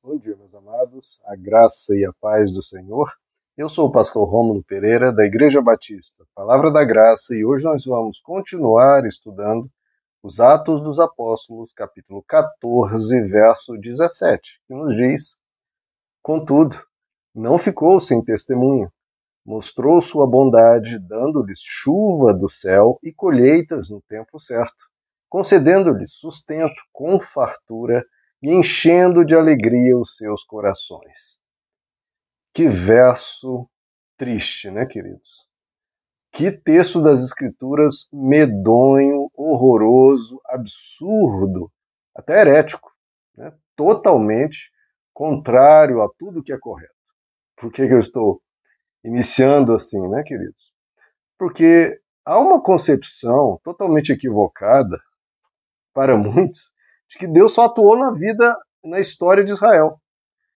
Bom dia, meus amados, a graça e a paz do Senhor. Eu sou o pastor Rômulo Pereira, da Igreja Batista, Palavra da Graça, e hoje nós vamos continuar estudando os Atos dos Apóstolos, capítulo 14, verso 17, que nos diz: Contudo, não ficou sem testemunha, mostrou sua bondade, dando-lhes chuva do céu e colheitas no tempo certo, concedendo-lhes sustento com fartura e enchendo de alegria os seus corações. Que verso triste, né, queridos? Que texto das Escrituras medonho, horroroso, absurdo, até herético, né? totalmente contrário a tudo que é correto. Por que, que eu estou iniciando assim, né, queridos? Porque há uma concepção totalmente equivocada para muitos de que Deus só atuou na vida, na história de Israel.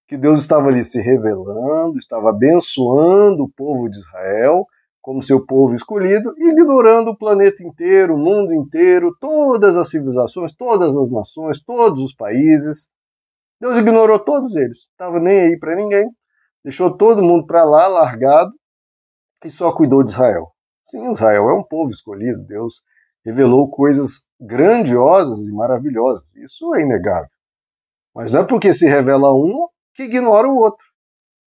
Que Deus estava ali se revelando, estava abençoando o povo de Israel como seu povo escolhido, ignorando o planeta inteiro, o mundo inteiro, todas as civilizações, todas as nações, todos os países. Deus ignorou todos eles, estava nem aí para ninguém, deixou todo mundo para lá, largado, e só cuidou de Israel. Sim, Israel é um povo escolhido, Deus revelou coisas grandiosas e maravilhosas. Isso é inegável. Mas não é porque se revela um que ignora o outro.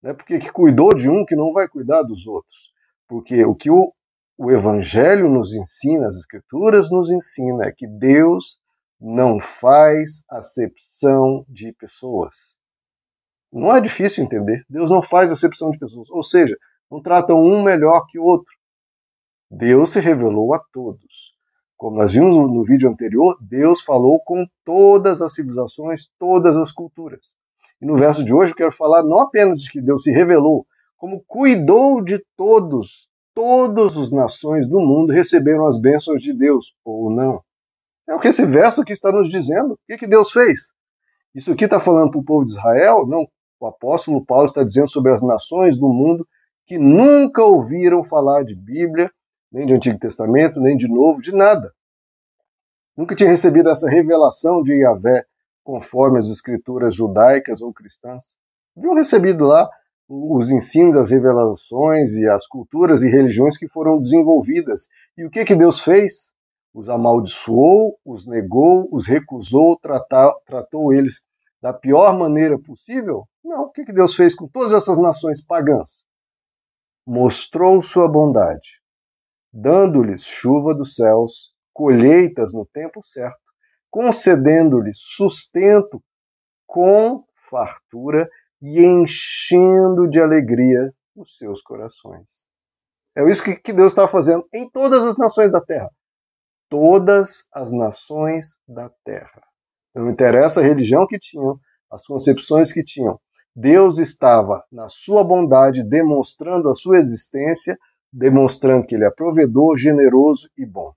Não é porque que cuidou de um que não vai cuidar dos outros. Porque o que o, o Evangelho nos ensina, as Escrituras nos ensina, é que Deus não faz acepção de pessoas. Não é difícil entender. Deus não faz acepção de pessoas. Ou seja, não trata um melhor que o outro. Deus se revelou a todos. Como nós vimos no vídeo anterior, Deus falou com todas as civilizações, todas as culturas. E no verso de hoje eu quero falar não apenas de que Deus se revelou, como cuidou de todos, todas as nações do mundo receberam as bênçãos de Deus, ou não. É o que esse verso aqui está nos dizendo. O que, que Deus fez? Isso aqui está falando para o povo de Israel? Não. O apóstolo Paulo está dizendo sobre as nações do mundo que nunca ouviram falar de Bíblia, nem de Antigo Testamento, nem de Novo, de nada. Nunca tinha recebido essa revelação de Yahvé conforme as escrituras judaicas ou cristãs. Haviam recebido lá os ensinos, as revelações e as culturas e religiões que foram desenvolvidas. E o que, que Deus fez? Os amaldiçoou, os negou, os recusou, tratar, tratou eles da pior maneira possível? Não. O que, que Deus fez com todas essas nações pagãs? Mostrou sua bondade dando-lhes chuva dos céus, colheitas no tempo certo, concedendo-lhes sustento com fartura e enchendo de alegria os seus corações. É isso que Deus está fazendo em todas as nações da terra. Todas as nações da terra. Não interessa a religião que tinham, as concepções que tinham. Deus estava, na sua bondade, demonstrando a sua existência demonstrando que ele é provedor, generoso e bom.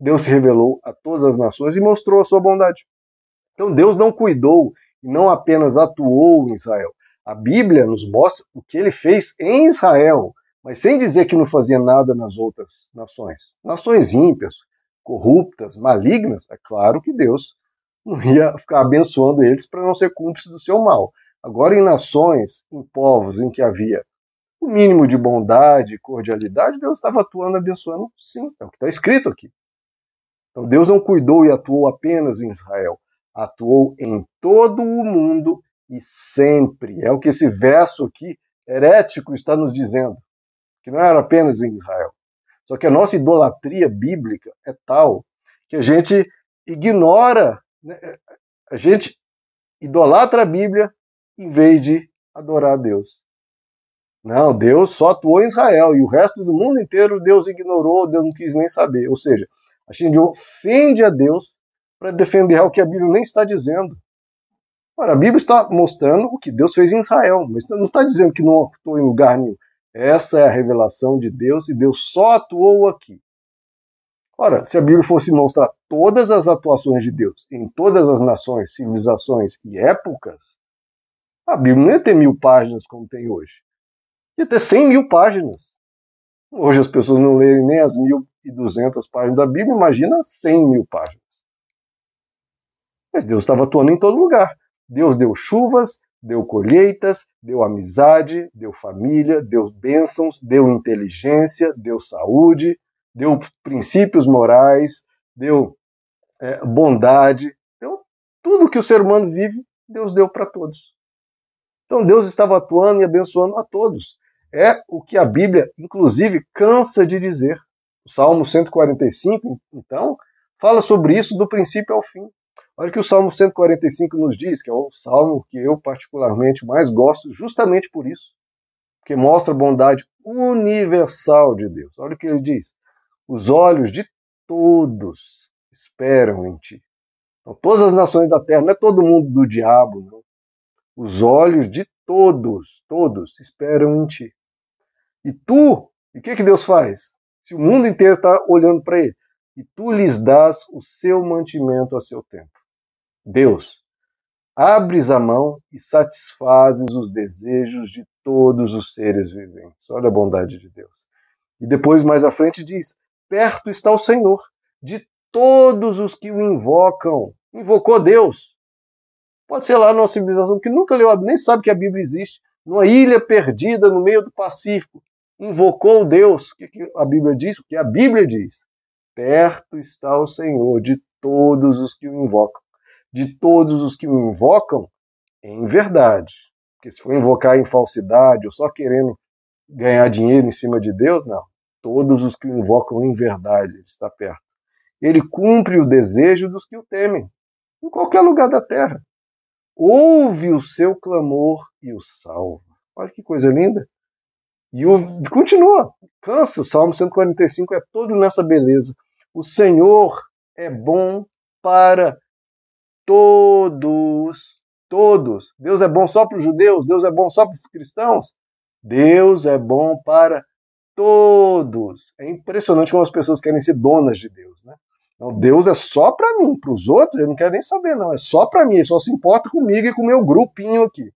Deus se revelou a todas as nações e mostrou a sua bondade. Então Deus não cuidou e não apenas atuou em Israel. A Bíblia nos mostra o que ele fez em Israel, mas sem dizer que não fazia nada nas outras nações. Nações ímpias, corruptas, malignas, é claro que Deus não ia ficar abençoando eles para não ser cúmplice do seu mal. Agora, em nações, em povos em que havia o mínimo de bondade, cordialidade, Deus estava atuando, abençoando, sim, é o que está escrito aqui. Então Deus não cuidou e atuou apenas em Israel, atuou em todo o mundo e sempre. É o que esse verso aqui, herético, está nos dizendo, que não era apenas em Israel. Só que a nossa idolatria bíblica é tal que a gente ignora, né? a gente idolatra a Bíblia em vez de adorar a Deus. Não, Deus só atuou em Israel e o resto do mundo inteiro Deus ignorou, Deus não quis nem saber. Ou seja, a gente ofende a Deus para defender algo que a Bíblia nem está dizendo. Ora, a Bíblia está mostrando o que Deus fez em Israel, mas não está dizendo que não atuou em lugar nenhum. Essa é a revelação de Deus e Deus só atuou aqui. Ora, se a Bíblia fosse mostrar todas as atuações de Deus em todas as nações, civilizações e épocas, a Bíblia não ia ter mil páginas como tem hoje ia ter 100 mil páginas. Hoje as pessoas não leem nem as 1.200 páginas da Bíblia, imagina 100 mil páginas. Mas Deus estava atuando em todo lugar. Deus deu chuvas, deu colheitas, deu amizade, deu família, deu bênçãos, deu inteligência, deu saúde, deu princípios morais, deu é, bondade, deu tudo que o ser humano vive, Deus deu para todos. Então Deus estava atuando e abençoando a todos. É o que a Bíblia, inclusive, cansa de dizer. O Salmo 145, então, fala sobre isso do princípio ao fim. Olha o que o Salmo 145 nos diz, que é o salmo que eu particularmente mais gosto, justamente por isso, que mostra a bondade universal de Deus. Olha o que ele diz: os olhos de todos esperam em ti. Então, todas as nações da terra, não é todo mundo do diabo, não. Os olhos de todos, todos esperam em ti. E tu, e o que, que Deus faz? Se o mundo inteiro está olhando para ele, e tu lhes dás o seu mantimento a seu tempo. Deus, abres a mão e satisfazes os desejos de todos os seres viventes. Olha a bondade de Deus. E depois, mais à frente, diz: Perto está o Senhor de todos os que o invocam. Invocou Deus. Pode ser lá numa civilização que nunca leu, nem sabe que a Bíblia existe, numa ilha perdida no meio do Pacífico. Invocou Deus. O que a Bíblia diz? O que a Bíblia diz? Perto está o Senhor de todos os que o invocam. De todos os que o invocam em verdade. Porque se for invocar em falsidade ou só querendo ganhar dinheiro em cima de Deus, não. Todos os que o invocam em verdade, ele está perto. Ele cumpre o desejo dos que o temem, em qualquer lugar da terra. Ouve o seu clamor e o salva. Olha que coisa linda. E o, continua, cansa. O Salmo 145 é todo nessa beleza. O Senhor é bom para todos. Todos. Deus é bom só para os judeus? Deus é bom só para os cristãos? Deus é bom para todos. É impressionante como as pessoas querem ser donas de Deus, né? Então, Deus é só para mim, para os outros ele não quer nem saber, não. É só para mim, ele só se importa comigo e com o meu grupinho aqui.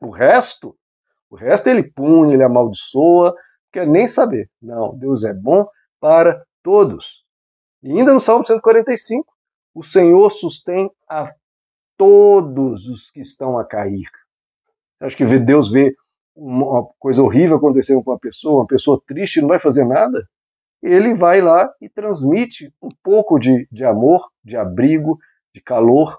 O resto, o resto ele pune, ele amaldiçoa, quer nem saber. Não, Deus é bom para todos. E ainda no Salmo 145, o Senhor sustém a todos os que estão a cair. Você acha que Deus vê uma coisa horrível acontecendo com uma pessoa, uma pessoa triste não vai fazer nada? ele vai lá e transmite um pouco de, de amor, de abrigo, de calor.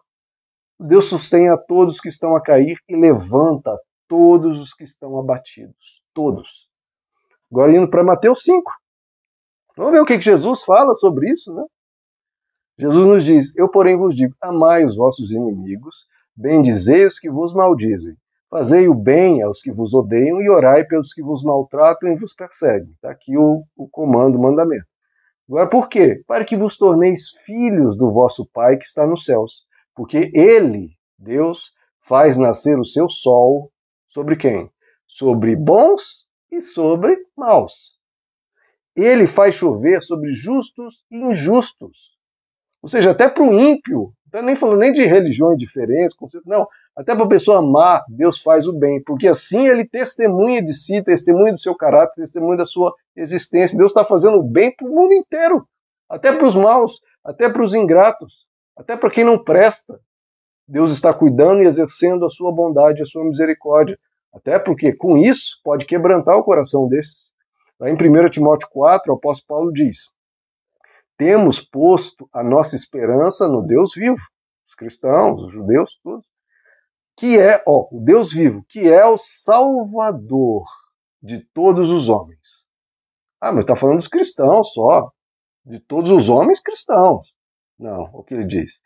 Deus sustém a todos que estão a cair e levanta todos os que estão abatidos. Todos. Agora indo para Mateus 5. Vamos ver o que, Jesus fala sobre isso, né? Jesus nos diz: Eu, porém, vos digo: amai os vossos inimigos, bendizei os que vos maldizem, Fazei o bem aos que vos odeiam e orai pelos que vos maltratam e vos perseguem. Está aqui o, o comando, o mandamento. Agora, por quê? Para que vos torneis filhos do vosso Pai que está nos céus. Porque Ele, Deus, faz nascer o seu sol sobre quem? Sobre bons e sobre maus. Ele faz chover sobre justos e injustos. Ou seja, até para o ímpio, não estou nem falando nem de religiões diferentes, não, até para a pessoa amar, Deus faz o bem, porque assim ele testemunha de si, testemunha do seu caráter, testemunha da sua existência. Deus está fazendo o bem para o mundo inteiro, até para os maus, até para os ingratos, até para quem não presta. Deus está cuidando e exercendo a sua bondade, a sua misericórdia. Até porque com isso pode quebrantar o coração desses. Em 1 Timóteo 4, o apóstolo Paulo diz: Temos posto a nossa esperança no Deus vivo, os cristãos, os judeus, todos que é, ó, o Deus vivo, que é o Salvador de todos os homens. Ah, mas está falando dos cristãos só, de todos os homens cristãos. Não, o que ele diz?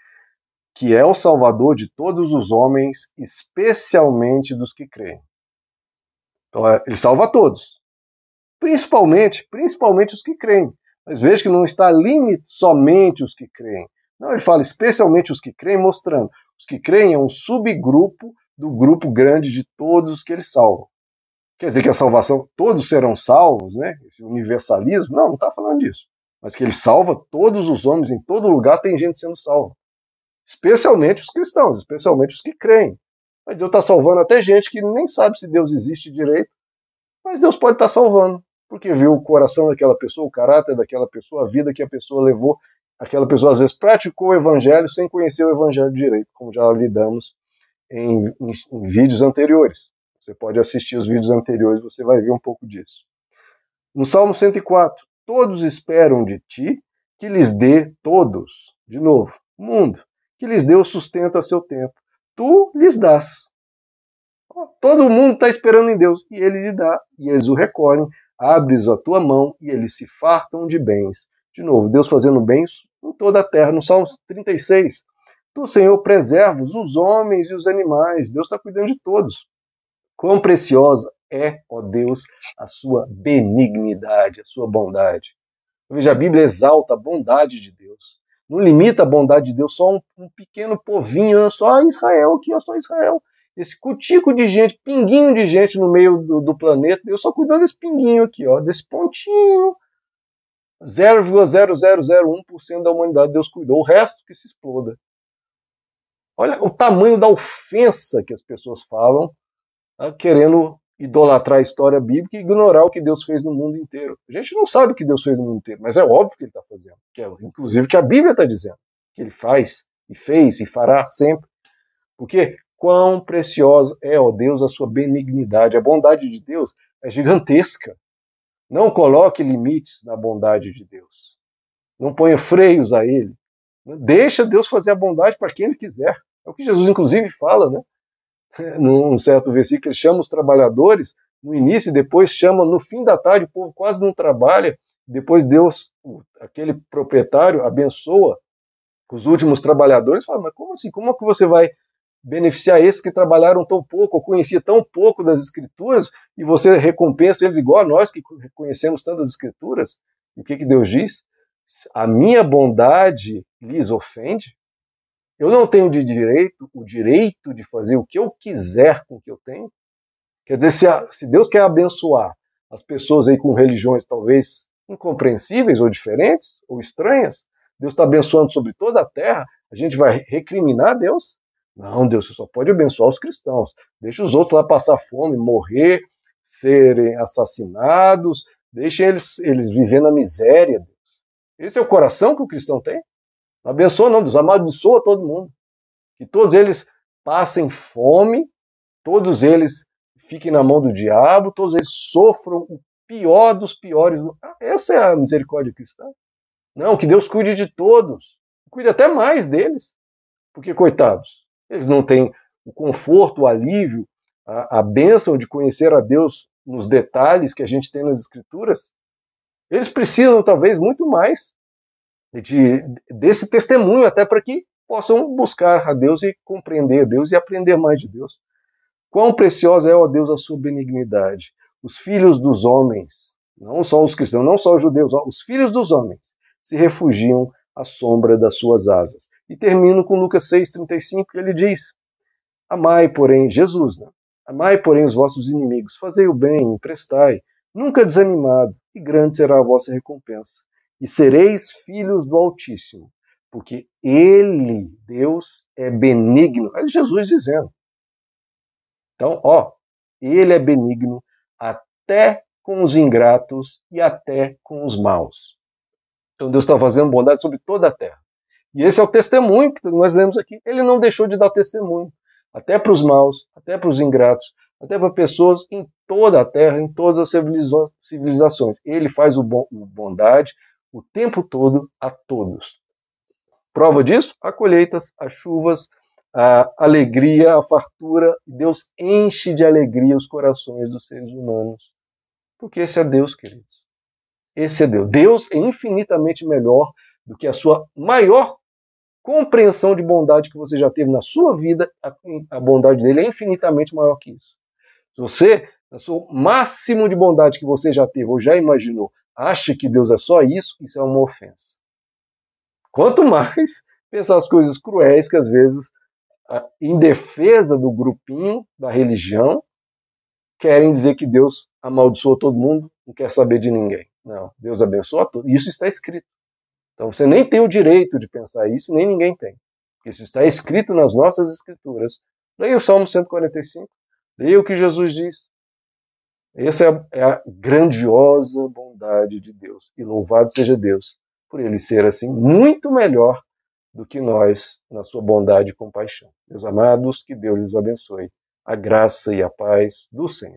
Que é o Salvador de todos os homens, especialmente dos que creem. Então, é, ele salva todos. Principalmente, principalmente os que creem. Mas veja que não está limite somente os que creem. Não, ele fala especialmente os que creem, mostrando os que creem é um subgrupo do grupo grande de todos os que ele salva. Quer dizer que a salvação, todos serão salvos, né? Esse universalismo, não, não está falando disso. Mas que ele salva todos os homens, em todo lugar tem gente sendo salva. Especialmente os cristãos, especialmente os que creem. Mas Deus está salvando até gente que nem sabe se Deus existe direito, mas Deus pode estar tá salvando, porque viu o coração daquela pessoa, o caráter daquela pessoa, a vida que a pessoa levou aquela pessoa às vezes praticou o evangelho sem conhecer o evangelho direito, como já lidamos em, em, em vídeos anteriores. Você pode assistir os vídeos anteriores, você vai ver um pouco disso. No Salmo 104, todos esperam de ti que lhes dê todos, de novo, mundo, que lhes o sustento a seu tempo. Tu lhes dás. Todo mundo está esperando em Deus e ele lhe dá, e eles o recolhem. Abres a tua mão e eles se fartam de bens. De novo, Deus fazendo bens em toda a terra. No Salmo 36, tu, Senhor, preservas os homens e os animais. Deus está cuidando de todos. Quão preciosa é, ó Deus, a sua benignidade, a sua bondade. Veja, a Bíblia exalta a bondade de Deus. Não limita a bondade de Deus só um, um pequeno povinho, só Israel aqui, só Israel. Esse cutico de gente, pinguinho de gente no meio do, do planeta, Deus só cuidou desse pinguinho aqui, ó, desse pontinho 0,0001% da humanidade Deus cuidou, o resto que se exploda. Olha o tamanho da ofensa que as pessoas falam, tá, querendo idolatrar a história bíblica e ignorar o que Deus fez no mundo inteiro. A gente não sabe o que Deus fez no mundo inteiro, mas é óbvio que ele está fazendo. Que é, inclusive que a Bíblia está dizendo que ele faz, e fez, e fará sempre. Porque quão preciosa é, ó Deus, a sua benignidade. A bondade de Deus é gigantesca. Não coloque limites na bondade de Deus. Não ponha freios a ele. Deixa Deus fazer a bondade para quem ele quiser. É o que Jesus, inclusive, fala, né? Num certo versículo, ele chama os trabalhadores no início depois chama no fim da tarde, o povo quase não trabalha. Depois Deus, aquele proprietário, abençoa os últimos trabalhadores. Fala, mas como assim? Como é que você vai beneficiar esses que trabalharam tão pouco, ou conhecia tão pouco das escrituras, e você recompensa eles igual a nós que conhecemos tantas escrituras? E o que, que Deus diz? A minha bondade lhes ofende? Eu não tenho de direito o direito de fazer o que eu quiser com o que eu tenho? Quer dizer, se, a, se Deus quer abençoar as pessoas aí com religiões talvez incompreensíveis ou diferentes ou estranhas, Deus está abençoando sobre toda a terra, a gente vai recriminar Deus? Não, Deus, você só pode abençoar os cristãos. Deixa os outros lá passar fome, morrer, serem assassinados, deixa eles, eles viver na miséria. Esse é o coração que o cristão tem? Não abençoa, não, Deus abençoa todo mundo. Que todos eles passem fome, todos eles fiquem na mão do diabo, todos eles sofram o pior dos piores. Essa é a misericórdia cristã. Não, que Deus cuide de todos. Cuide até mais deles. Porque, coitados, eles não têm o conforto, o alívio, a, a bênção de conhecer a Deus nos detalhes que a gente tem nas Escrituras. Eles precisam, talvez, muito mais de, desse testemunho, até para que possam buscar a Deus e compreender Deus e aprender mais de Deus. Quão preciosa é, ó Deus, a sua benignidade. Os filhos dos homens, não só os cristãos, não só os judeus, ó, os filhos dos homens se refugiam à sombra das suas asas. E termino com Lucas 6,35, que ele diz: Amai, porém, Jesus, né? amai, porém, os vossos inimigos, fazei o bem, emprestai, nunca desanimado, e grande será a vossa recompensa. E sereis filhos do Altíssimo, porque Ele, Deus, é benigno. É Jesus dizendo. Então, ó, Ele é benigno até com os ingratos e até com os maus. Então Deus está fazendo bondade sobre toda a terra. E esse é o testemunho que nós lemos aqui. Ele não deixou de dar testemunho, até para os maus, até para os ingratos, até para pessoas em toda a terra, em todas as civilizações. Ele faz o bondade o tempo todo a todos. Prova disso? A colheitas, as chuvas, a alegria, a fartura. Deus enche de alegria os corações dos seres humanos. Porque esse é Deus, queridos. Esse é Deus. Deus é infinitamente melhor do que a sua maior compreensão de bondade que você já teve na sua vida, a, bondade dele é infinitamente maior que isso. Se você, no seu máximo de bondade que você já teve ou já imaginou, acha que Deus é só isso, isso é uma ofensa. Quanto mais pensar as coisas cruéis que às vezes, em defesa do grupinho, da religião, querem dizer que Deus amaldiçoa todo mundo, não quer saber de ninguém. Não, Deus abençoa todos. Isso está escrito. Então você nem tem o direito de pensar isso, nem ninguém tem. Porque isso está escrito nas nossas escrituras. Leia o Salmo 145, leia o que Jesus diz. Essa é a, é a grandiosa bondade de Deus. E louvado seja Deus por ele ser assim muito melhor do que nós na sua bondade e compaixão. Meus amados, que Deus lhes abençoe. A graça e a paz do Senhor.